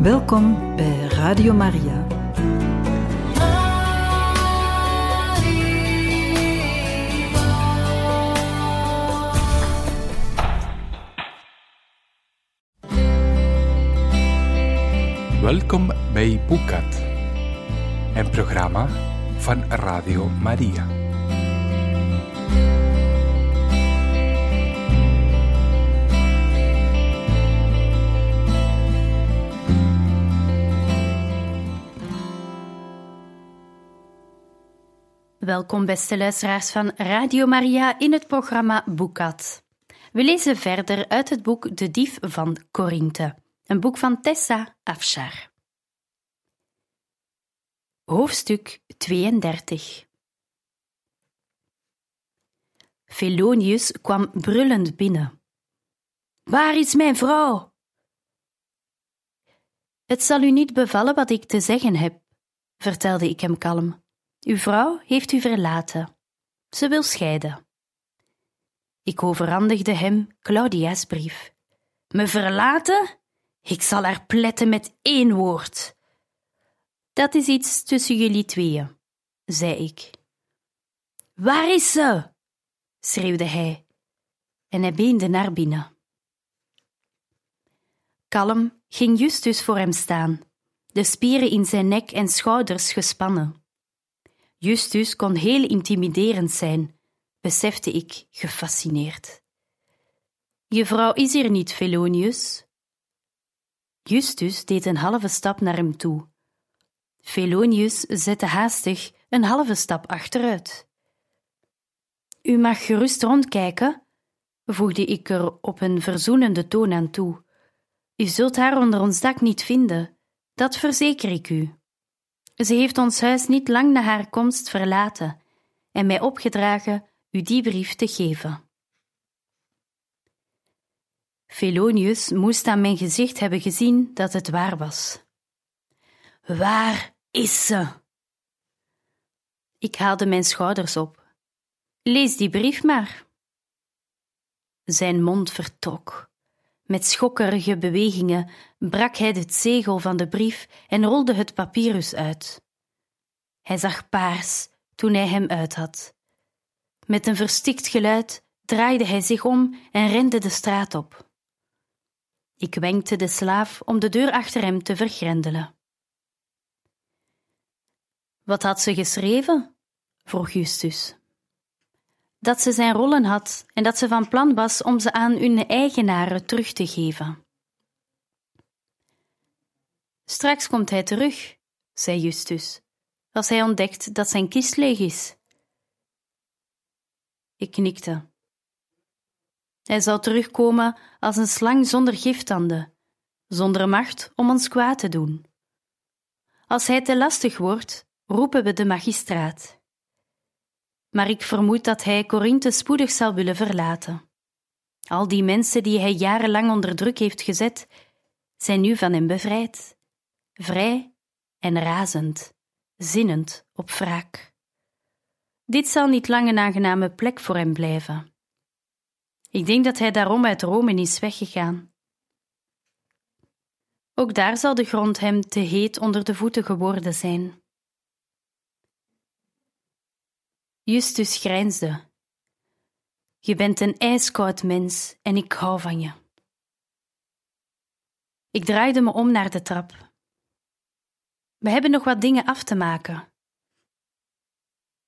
Welkom bij Radio Maria. Welkom bij Boekat, een programma van Radio Maria. Welkom beste luisteraars van Radio Maria in het programma Boekat. We lezen verder uit het boek De Dief van Korinthe, een boek van Tessa Afshar. Hoofdstuk 32 Felonius kwam brullend binnen. Waar is mijn vrouw? Het zal u niet bevallen wat ik te zeggen heb, vertelde ik hem kalm. Uw vrouw heeft u verlaten. Ze wil scheiden. Ik overhandigde hem Claudia's brief. Me verlaten? Ik zal haar pletten met één woord. Dat is iets tussen jullie tweeën, zei ik. Waar is ze? schreeuwde hij, en hij beende naar binnen. Kalm ging Justus voor hem staan, de spieren in zijn nek en schouders gespannen. Justus kon heel intimiderend zijn, besefte ik, gefascineerd. Je vrouw is hier niet, Felonius. Justus deed een halve stap naar hem toe. Felonius zette haastig een halve stap achteruit. U mag gerust rondkijken, voegde ik er op een verzoenende toon aan toe. U zult haar onder ons dak niet vinden, dat verzeker ik u. Ze heeft ons huis niet lang na haar komst verlaten en mij opgedragen u die brief te geven. Felonius moest aan mijn gezicht hebben gezien dat het waar was. Waar is ze? Ik haalde mijn schouders op. Lees die brief maar. Zijn mond vertrok. Met schokkerige bewegingen brak hij het zegel van de brief en rolde het papyrus uit. Hij zag paars toen hij hem uit had. Met een verstikt geluid draaide hij zich om en rende de straat op. Ik wenkte de slaaf om de deur achter hem te vergrendelen. Wat had ze geschreven? vroeg Justus dat ze zijn rollen had en dat ze van plan was om ze aan hun eigenaren terug te geven. Straks komt hij terug, zei Justus, als hij ontdekt dat zijn kist leeg is. Ik knikte. Hij zal terugkomen als een slang zonder giftanden, zonder macht om ons kwaad te doen. Als hij te lastig wordt, roepen we de magistraat maar ik vermoed dat hij Corinthe spoedig zal willen verlaten. Al die mensen die hij jarenlang onder druk heeft gezet, zijn nu van hem bevrijd, vrij en razend, zinnend op wraak. Dit zal niet lang een aangename plek voor hem blijven. Ik denk dat hij daarom uit Rome is weggegaan. Ook daar zal de grond hem te heet onder de voeten geworden zijn. Justus grijnsde. Je bent een ijskoud mens en ik hou van je. Ik draaide me om naar de trap. We hebben nog wat dingen af te maken.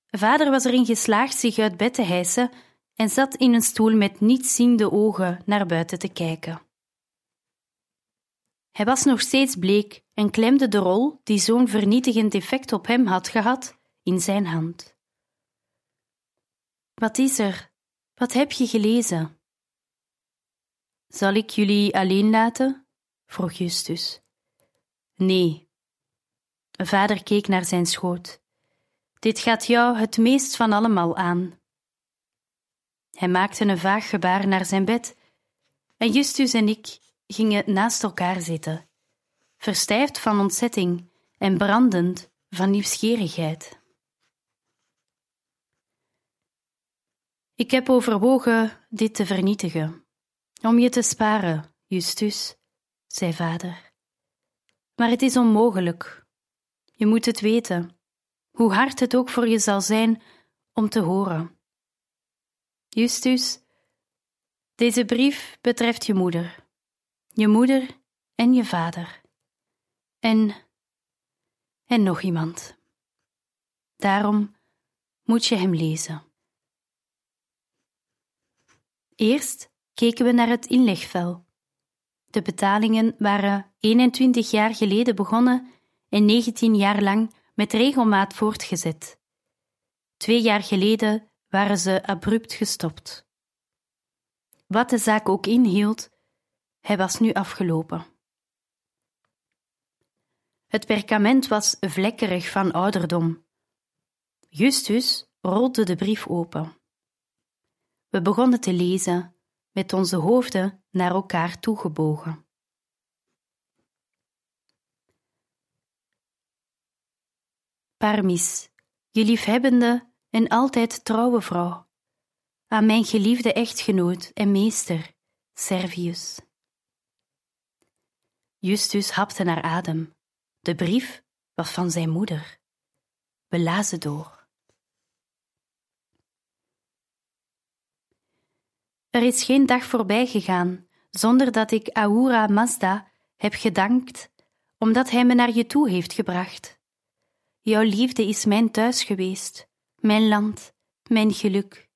Vader was erin geslaagd zich uit bed te hijsen en zat in een stoel met nietsziende ogen naar buiten te kijken. Hij was nog steeds bleek en klemde de rol die zo'n vernietigend effect op hem had gehad in zijn hand. Wat is er? Wat heb je gelezen? Zal ik jullie alleen laten? vroeg Justus. Nee. Vader keek naar zijn schoot. Dit gaat jou het meest van allemaal aan. Hij maakte een vaag gebaar naar zijn bed en Justus en ik gingen naast elkaar zitten, verstijfd van ontzetting en brandend van nieuwsgierigheid. Ik heb overwogen dit te vernietigen, om je te sparen, Justus, zei vader. maar het is onmogelijk. Je moet het weten, hoe hard het ook voor je zal zijn om te horen. Justus, deze brief betreft je moeder, je moeder en je vader. En, en nog iemand. Daarom moet je hem lezen. Eerst keken we naar het inlegvel. De betalingen waren 21 jaar geleden begonnen en 19 jaar lang met regelmaat voortgezet. Twee jaar geleden waren ze abrupt gestopt. Wat de zaak ook inhield, hij was nu afgelopen. Het perkament was vlekkerig van ouderdom. Justus rolde de brief open. We begonnen te lezen, met onze hoofden naar elkaar toegebogen. Parmis, je liefhebbende en altijd trouwe vrouw, aan mijn geliefde echtgenoot en meester, Servius. Justus hapte naar adem. De brief was van zijn moeder. We lazen door. Er is geen dag voorbij gegaan zonder dat ik Ahura Mazda heb gedankt, omdat hij me naar je toe heeft gebracht. Jouw liefde is mijn thuis geweest, mijn land, mijn geluk.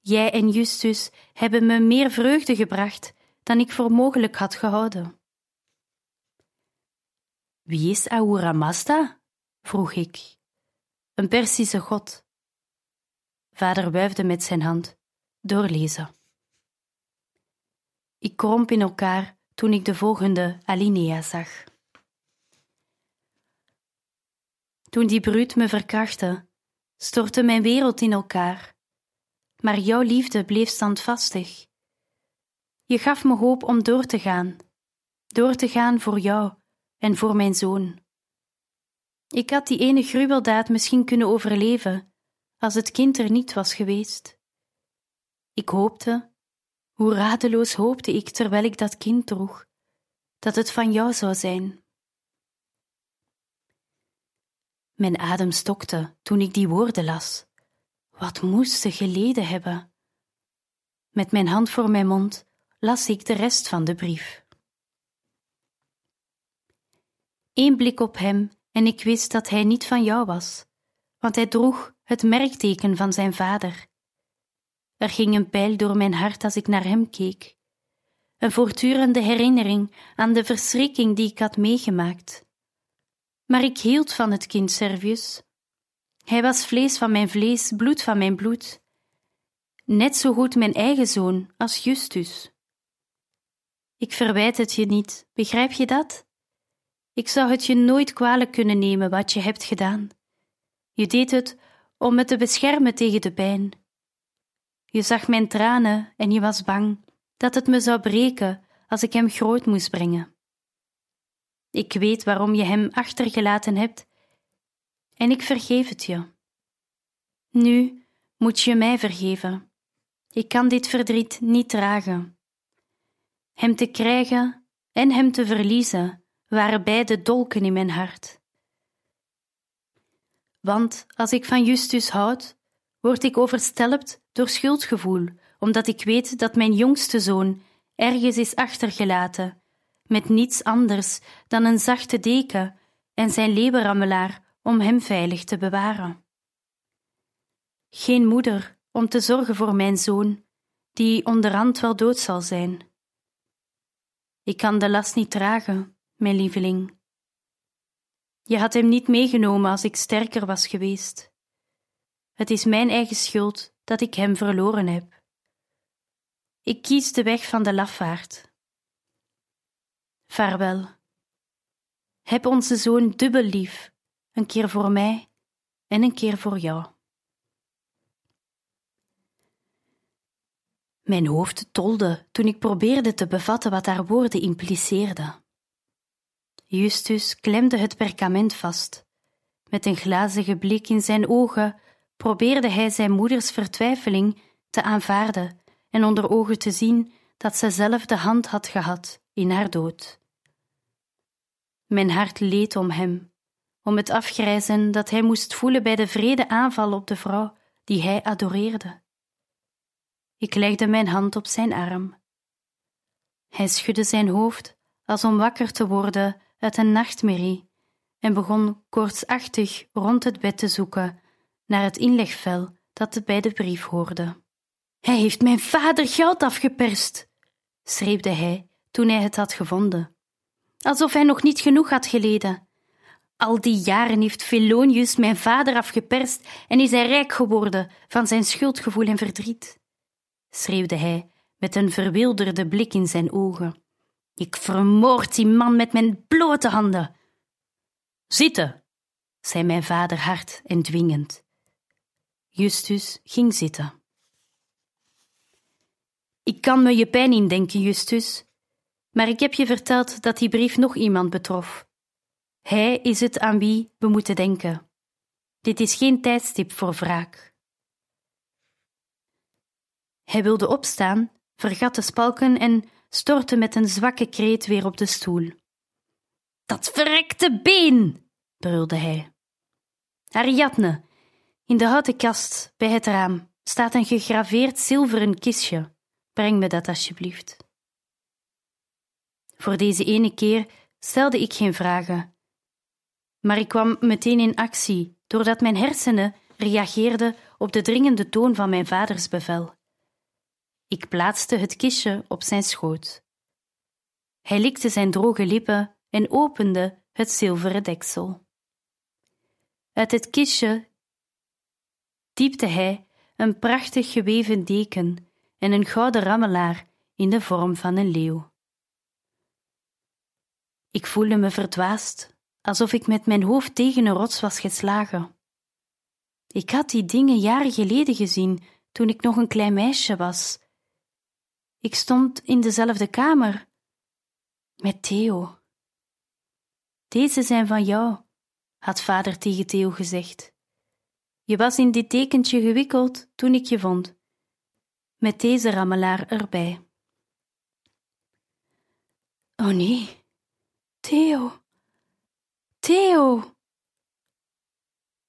Jij en Justus hebben me meer vreugde gebracht dan ik voor mogelijk had gehouden. Wie is Ahura vroeg ik. Een Persische god. Vader wuifde met zijn hand. Doorlezen. Ik kromp in elkaar toen ik de volgende alinea zag. Toen die bruut me verkrachtte, stortte mijn wereld in elkaar. Maar jouw liefde bleef standvastig. Je gaf me hoop om door te gaan, door te gaan voor jou en voor mijn zoon. Ik had die ene gruweldaad misschien kunnen overleven als het kind er niet was geweest. Ik hoopte, hoe radeloos hoopte ik terwijl ik dat kind droeg, dat het van jou zou zijn. Mijn adem stokte toen ik die woorden las. Wat moest ze geleden hebben? Met mijn hand voor mijn mond las ik de rest van de brief. Eén blik op hem en ik wist dat hij niet van jou was, want hij droeg het merkteken van zijn vader. Er ging een pijl door mijn hart als ik naar hem keek, een voortdurende herinnering aan de verschrikking die ik had meegemaakt. Maar ik hield van het kind Servius. Hij was vlees van mijn vlees, bloed van mijn bloed. Net zo goed mijn eigen zoon als Justus. Ik verwijt het je niet, begrijp je dat? Ik zou het je nooit kwalijk kunnen nemen wat je hebt gedaan. Je deed het om me te beschermen tegen de pijn. Je zag mijn tranen en je was bang dat het me zou breken als ik hem groot moest brengen. Ik weet waarom je hem achtergelaten hebt en ik vergeef het je. Nu moet je mij vergeven. Ik kan dit verdriet niet dragen. Hem te krijgen en hem te verliezen waren beide dolken in mijn hart. Want als ik van Justus houd, word ik overstelpt door schuldgevoel, omdat ik weet dat mijn jongste zoon ergens is achtergelaten, met niets anders dan een zachte deken en zijn leeuwenrammelaar om hem veilig te bewaren. Geen moeder om te zorgen voor mijn zoon, die onderhand wel dood zal zijn. Ik kan de last niet dragen mijn lieveling. Je had hem niet meegenomen als ik sterker was geweest. Het is mijn eigen schuld dat ik hem verloren heb. Ik kies de weg van de lafaard. Vaarwel. Heb onze zoon dubbel lief, een keer voor mij en een keer voor jou. Mijn hoofd tolde toen ik probeerde te bevatten wat haar woorden impliceerden. Justus klemde het perkament vast. Met een glazige blik in zijn ogen probeerde hij zijn moeders vertwijfeling te aanvaarden en onder ogen te zien dat zij zelf de hand had gehad in haar dood. Mijn hart leed om hem, om het afgrijzen dat hij moest voelen bij de vrede aanval op de vrouw die hij adoreerde. Ik legde mijn hand op zijn arm. Hij schudde zijn hoofd als om wakker te worden uit een nachtmerrie en begon koortsachtig rond het bed te zoeken naar het inlegvel dat bij de brief hoorde. Hij heeft mijn vader geld afgeperst, schreeuwde hij toen hij het had gevonden, alsof hij nog niet genoeg had geleden. Al die jaren heeft Felonius mijn vader afgeperst en is hij rijk geworden van zijn schuldgevoel en verdriet, schreeuwde hij met een verwilderde blik in zijn ogen. Ik vermoord die man met mijn blote handen. Zitten, zei mijn vader hard en dwingend. Justus ging zitten. Ik kan me je pijn indenken, Justus, maar ik heb je verteld dat die brief nog iemand betrof. Hij is het aan wie we moeten denken. Dit is geen tijdstip voor wraak. Hij wilde opstaan, vergat de spalken en stortte met een zwakke kreet weer op de stoel. Dat verrekte been! brulde hij. Ariadne, in de houten kast bij het raam staat een gegraveerd zilveren kistje. Breng me dat alsjeblieft. Voor deze ene keer stelde ik geen vragen, maar ik kwam meteen in actie doordat mijn hersenen reageerden op de dringende toon van mijn vaders bevel. Ik plaatste het kistje op zijn schoot. Hij likte zijn droge lippen en opende het zilveren deksel. Uit het kistje diepte hij een prachtig geweven deken en een gouden rammelaar in de vorm van een leeuw. Ik voelde me verdwaasd, alsof ik met mijn hoofd tegen een rots was geslagen. Ik had die dingen jaren geleden gezien, toen ik nog een klein meisje was. Ik stond in dezelfde kamer met Theo. Deze zijn van jou, had vader tegen Theo gezegd. Je was in dit tekentje gewikkeld toen ik je vond, met deze rammelaar erbij. Oh nee, Theo, Theo!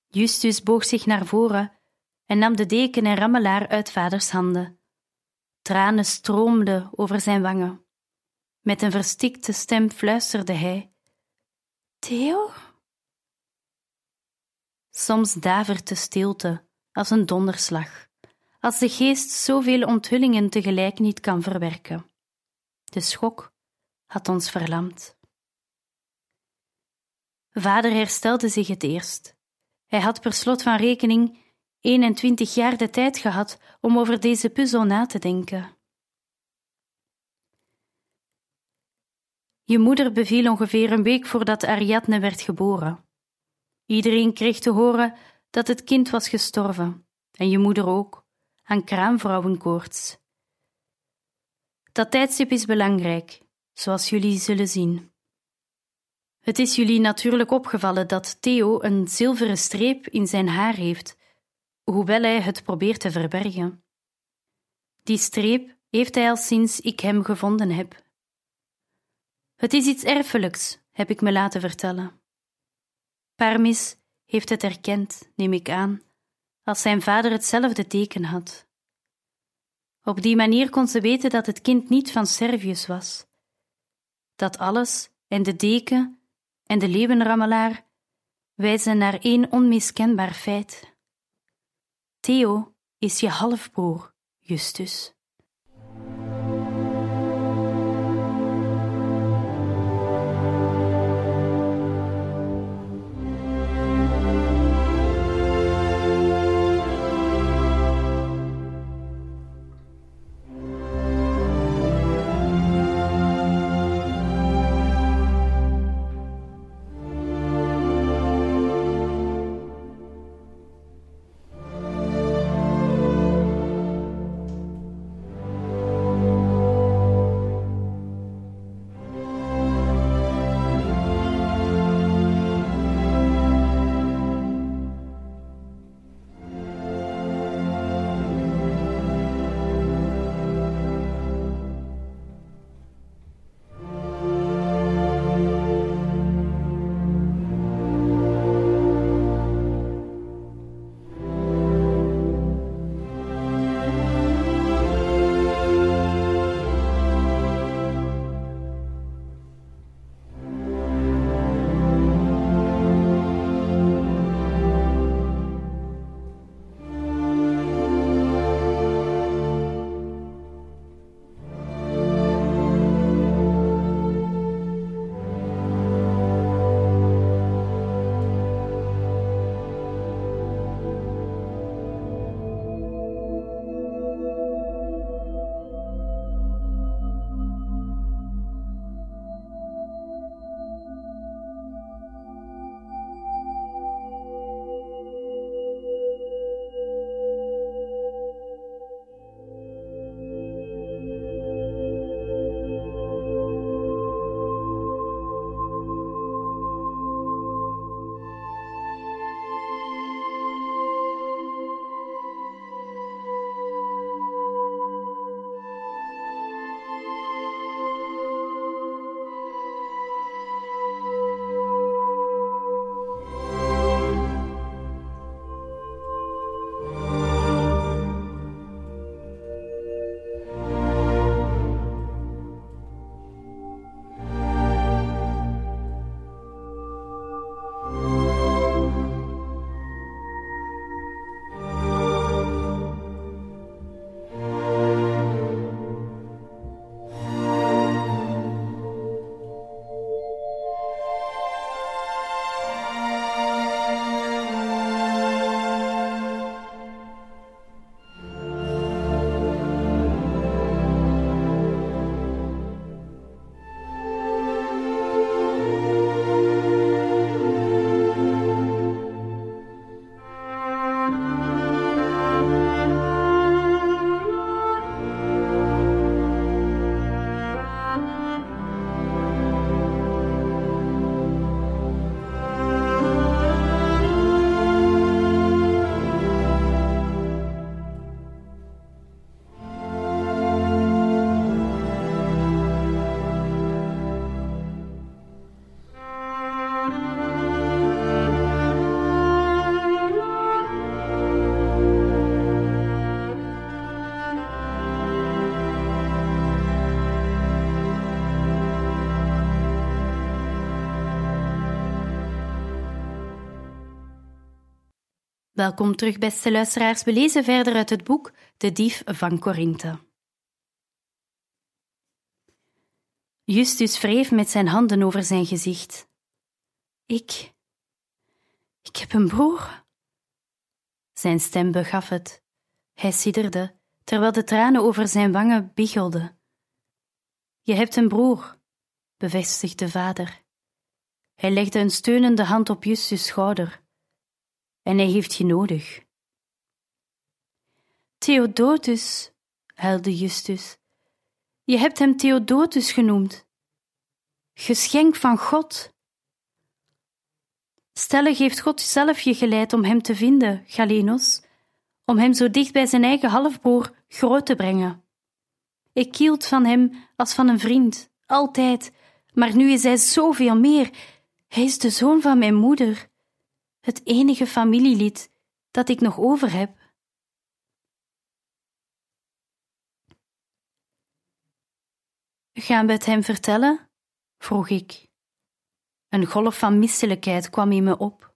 Justus boog zich naar voren en nam de deken en rammelaar uit vaders handen. Tranen stroomden over zijn wangen. Met een verstikte stem fluisterde hij: Theo? Soms davert de stilte als een donderslag, als de geest zoveel onthullingen tegelijk niet kan verwerken. De schok had ons verlamd. Vader herstelde zich het eerst. Hij had per slot van rekening 21 jaar de tijd gehad om over deze puzzel na te denken. Je moeder beviel ongeveer een week voordat Ariadne werd geboren. Iedereen kreeg te horen dat het kind was gestorven, en je moeder ook, aan kraamvrouwenkoorts. Dat tijdstip is belangrijk, zoals jullie zullen zien. Het is jullie natuurlijk opgevallen dat Theo een zilveren streep in zijn haar heeft, hoewel hij het probeert te verbergen. Die streep heeft hij al sinds ik hem gevonden heb. Het is iets erfelijks, heb ik me laten vertellen. Parmis heeft het erkend, neem ik aan, als zijn vader hetzelfde teken had. Op die manier kon ze weten dat het kind niet van Servius was. Dat alles en de deken en de leeuwenrammelaar wijzen naar één onmiskenbaar feit. Theo is je halfbroer, Justus. Welkom terug, beste luisteraars. We lezen verder uit het boek De Dief van Korinthe. Justus wreef met zijn handen over zijn gezicht. Ik. Ik heb een broer. Zijn stem begaf het. Hij sidderde, terwijl de tranen over zijn wangen biggelden. Je hebt een broer, bevestigde vader. Hij legde een steunende hand op Justus' schouder. En hij heeft je nodig. Theodotus, huilde Justus. Je hebt hem Theodotus genoemd. Geschenk van God. Stellig heeft God zelf je geleid om hem te vinden, Galenos, om hem zo dicht bij zijn eigen halfbroer groot te brengen. Ik hield van hem als van een vriend, altijd, maar nu is hij zoveel meer. Hij is de zoon van mijn moeder, het enige familielid dat ik nog over heb. Gaan we het hem vertellen? vroeg ik. Een golf van misselijkheid kwam in me op.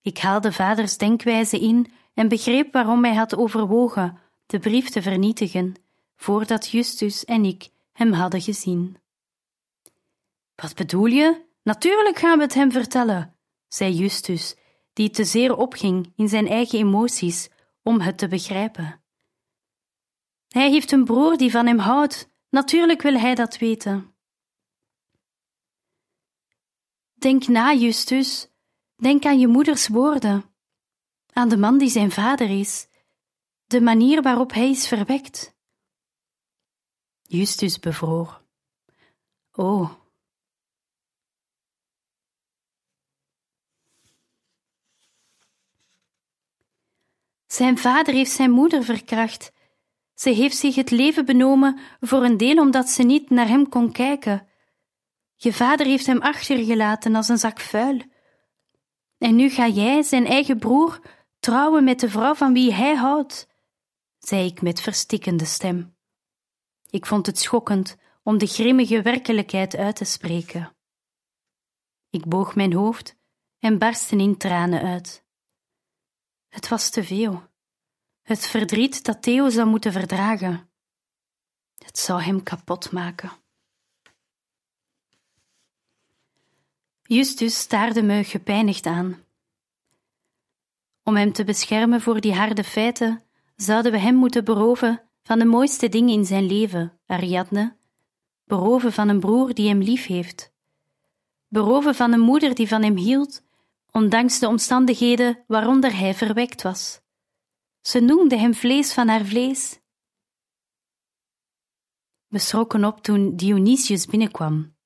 Ik haalde vaders denkwijze in en begreep waarom hij had overwogen de brief te vernietigen, voordat Justus en ik hem hadden gezien. Wat bedoel je? Natuurlijk gaan we het hem vertellen, zei Justus, die te zeer opging in zijn eigen emoties om het te begrijpen. Hij heeft een broer die van hem houdt, natuurlijk wil hij dat weten. Denk na, Justus. Denk aan je moeders woorden, aan de man die zijn vader is, de manier waarop hij is verwekt. Justus bevroor. Oh. Zijn vader heeft zijn moeder verkracht. Ze heeft zich het leven benomen voor een deel omdat ze niet naar hem kon kijken je vader heeft hem achtergelaten als een zak vuil. En nu ga jij, zijn eigen broer, trouwen met de vrouw van wie hij houdt, zei ik met verstikkende stem. Ik vond het schokkend om de grimmige werkelijkheid uit te spreken. Ik boog mijn hoofd en barstte in tranen uit. Het was te veel. Het verdriet dat Theo zou moeten verdragen. Het zou hem kapot maken. Justus staarde me gepijnigd aan. Om hem te beschermen voor die harde feiten, zouden we hem moeten beroven van de mooiste dingen in zijn leven, Ariadne, beroven van een broer die hem lief heeft, beroven van een moeder die van hem hield, ondanks de omstandigheden waaronder hij verwekt was. Ze noemde hem vlees van haar vlees. We schrokken op toen Dionysius binnenkwam.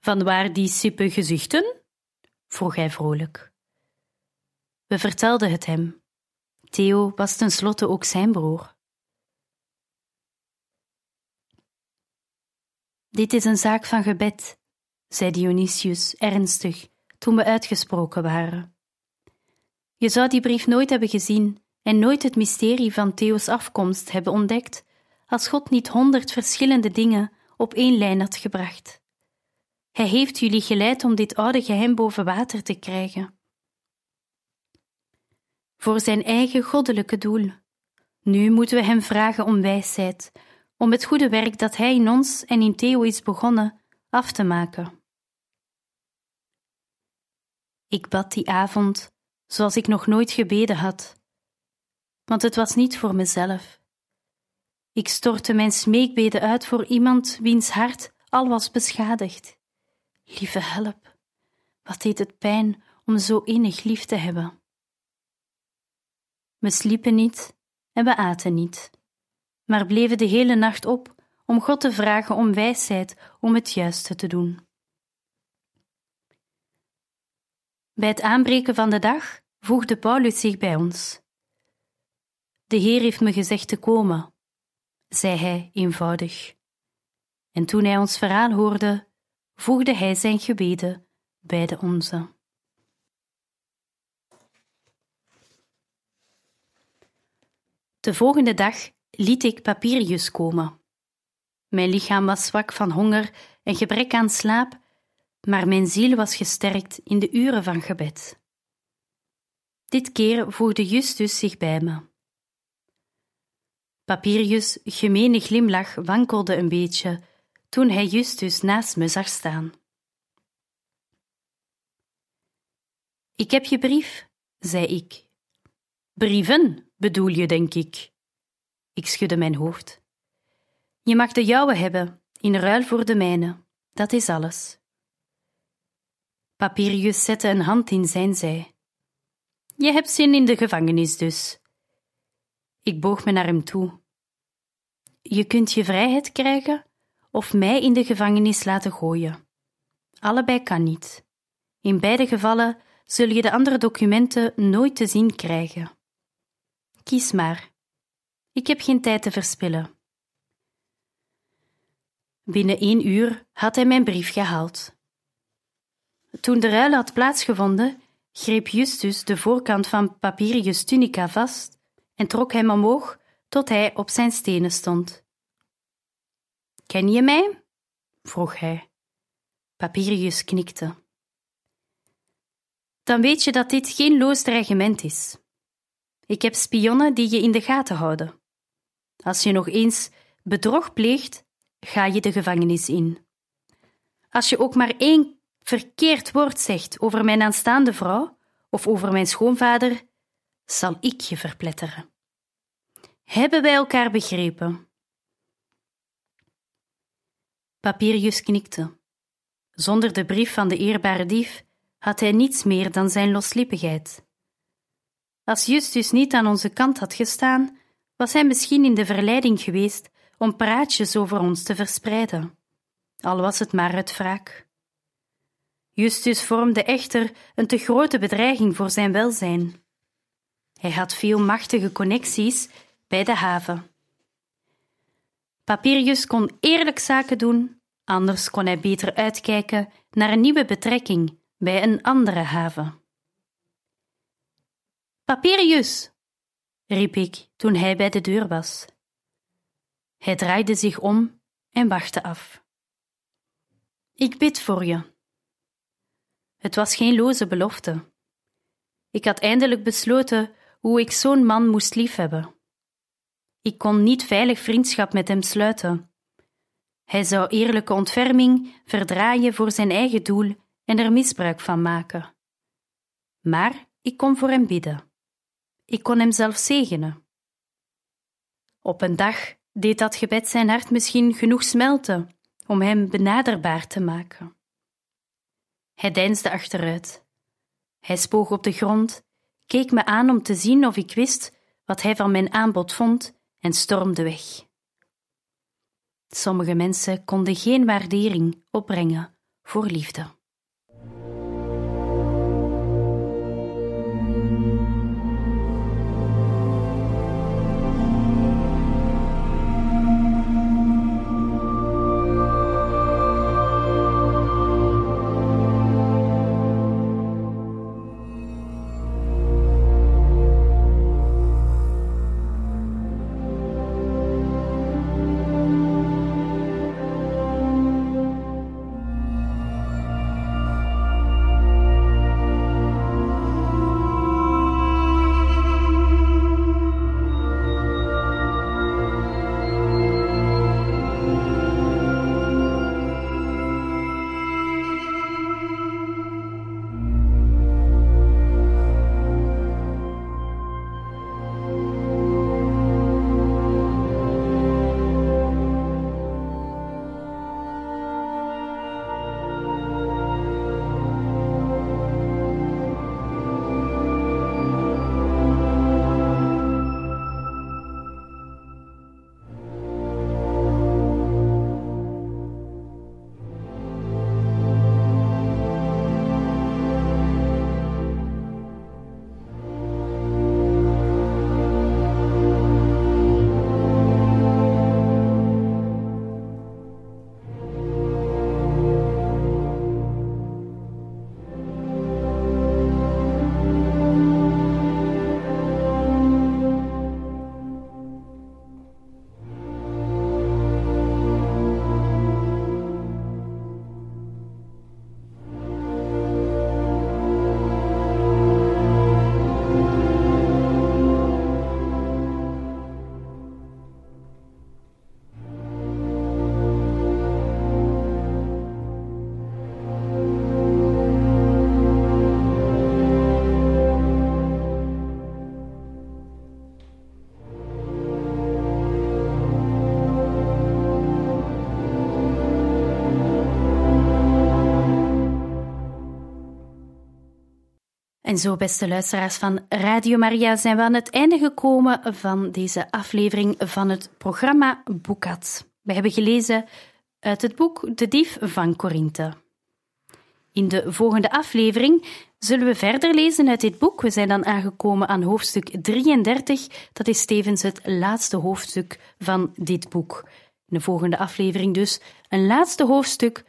Vanwaar die sippe gezichten? vroeg hij vrolijk. We vertelden het hem. Theo was tenslotte ook zijn broer. Dit is een zaak van gebed, zei Dionysius ernstig toen we uitgesproken waren. Je zou die brief nooit hebben gezien en nooit het mysterie van Theo's afkomst hebben ontdekt als God niet honderd verschillende dingen op één lijn had gebracht. Hij heeft jullie geleid om dit oude geheim boven water te krijgen. Voor zijn eigen goddelijke doel. Nu moeten we hem vragen om wijsheid, om het goede werk dat hij in ons en in Theo is begonnen af te maken. Ik bad die avond zoals ik nog nooit gebeden had, want het was niet voor mezelf. Ik stortte mijn smeekbeden uit voor iemand wiens hart al was beschadigd. Lieve help, wat deed het pijn om zo innig lief te hebben. We sliepen niet en we aten niet, maar bleven de hele nacht op om God te vragen om wijsheid om het juiste te doen. Bij het aanbreken van de dag voegde Paulus zich bij ons. De Heer heeft me gezegd te komen, zei hij eenvoudig. En toen hij ons verhaal hoorde, voegde hij zijn gebeden bij de onze. De volgende dag liet ik Papirius komen. Mijn lichaam was zwak van honger en gebrek aan slaap, maar mijn ziel was gesterkt in de uren van gebed. Dit keer voegde Justus zich bij me. Papirius' gemene glimlach wankelde een beetje toen hij Justus naast me zag staan. Ik heb je brief, zei ik. Brieven, bedoel je, denk ik. Ik schudde mijn hoofd. Je mag de jouwe hebben, in ruil voor de mijne. Dat is alles. Papirius zette een hand in zijn zij. Je hebt zin in de gevangenis dus. Ik boog me naar hem toe. Je kunt je vrijheid krijgen of mij in de gevangenis laten gooien. Allebei kan niet. In beide gevallen zul je de andere documenten nooit te zien krijgen. Kies maar. Ik heb geen tijd te verspillen. Binnen één uur had hij mijn brief gehaald. Toen de ruil had plaatsgevonden, greep Justus de voorkant van Papirius tunica vast en trok hem omhoog tot hij op zijn stenen stond. Ken je mij? vroeg hij. Papirius knikte. Dan weet je dat dit geen loos dreigement is. Ik heb spionnen die je in de gaten houden. Als je nog eens bedrog pleegt, ga je de gevangenis in. Als je ook maar één verkeerd woord zegt over mijn aanstaande vrouw of over mijn schoonvader, zal ik je verpletteren. Hebben wij elkaar begrepen? Papirius knikte. Zonder de brief van de eerbare dief had hij niets meer dan zijn loslippigheid. Als Justus niet aan onze kant had gestaan, was hij misschien in de verleiding geweest om praatjes over ons te verspreiden, al was het maar uit wraak. Justus vormde echter een te grote bedreiging voor zijn welzijn. Hij had veel machtige connecties bij de haven. Papirius kon eerlijk zaken doen, anders kon hij beter uitkijken naar een nieuwe betrekking bij een andere haven. Papirius, riep ik toen hij bij de deur was. Hij draaide zich om en wachtte af. Ik bid voor je. Het was geen loze belofte. Ik had eindelijk besloten hoe ik zo'n man moest liefhebben. Ik kon niet veilig vriendschap met hem sluiten. Hij zou eerlijke ontferming verdraaien voor zijn eigen doel en er misbruik van maken. Maar ik kon voor hem bidden. Ik kon hem zelf zegenen. Op een dag deed dat gebed zijn hart misschien genoeg smelten om hem benaderbaar te maken. Hij deinsde achteruit. Hij spoog op de grond, keek me aan om te zien of ik wist wat hij van mijn aanbod vond en stormde weg. Sommige mensen konden geen waardering opbrengen voor liefde. En zo, beste luisteraars van Radio Maria, zijn we aan het einde gekomen van deze aflevering van het programma Boekat. We hebben gelezen uit het boek De Dief van Korinthe. In de volgende aflevering zullen we verder lezen uit dit boek. We zijn dan aangekomen aan hoofdstuk 33. Dat is tevens het laatste hoofdstuk van dit boek. In de volgende aflevering dus een laatste hoofdstuk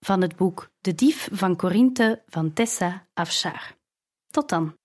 van het boek De Dief van Korinthe van Tessa Afshar. Tot dan.